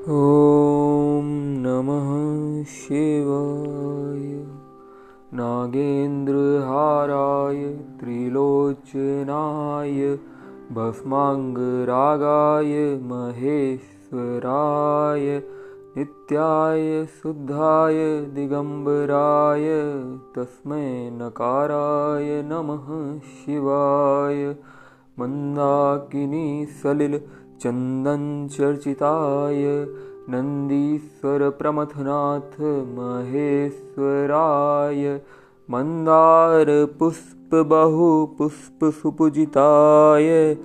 ॐ नमः शिवाय। नागेन्द्रहाराय त्रिलोचनाय भस्माङ्गरागाय महेश्वराय नित्याय शुद्धाय दिगम्बराय तस्मै नकाराय नमः शिवाय। मन्दाकिनी सलिल चन्दनचर्चिताय नन्दीश्वरप्रमथनाथ महेश्वराय मन्दारपुष्पबहुपुष्पसुपूजिताय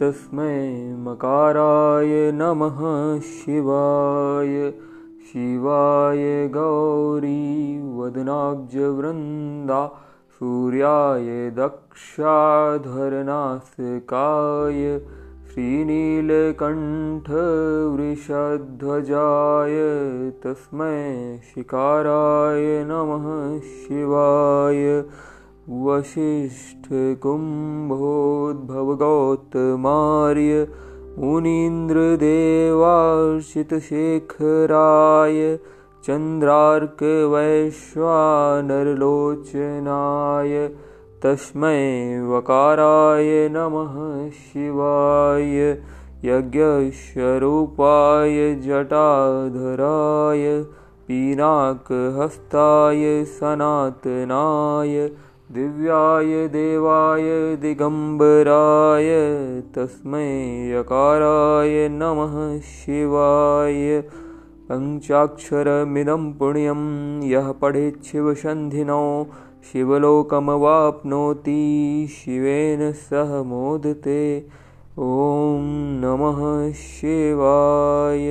तस्मै मकाराय नमः शिवाय। शिवाय गौरीवदनाब्जवृन्दा सूर्याय दक्षाधरनासिकाय श्रीनीलकण्ठवृषध्वजाय तस्मै शिकाराय नमः शिवाय वसिष्ठकुम्भोद्भवगौतमार्य मुनीन्द्रदेवार्चितशेखराय चन्द्रार्कवैश्वानरलोचनाय तस्मै वकाराय नमः शिवाय यज्ञस्वरूपाय जटाधराय पिनाकहस्ताय सनातनाय दिव्याय देवाय दिगम्बराय तस्मै यकाराय नमः शिवाय पञ्चाक्षरमिदं पुण्यं यः पठेच्छिवसन्धिनो शिवलोकमवाप्नोति शिवेन सह मोदते। ॐ नमः शिवाय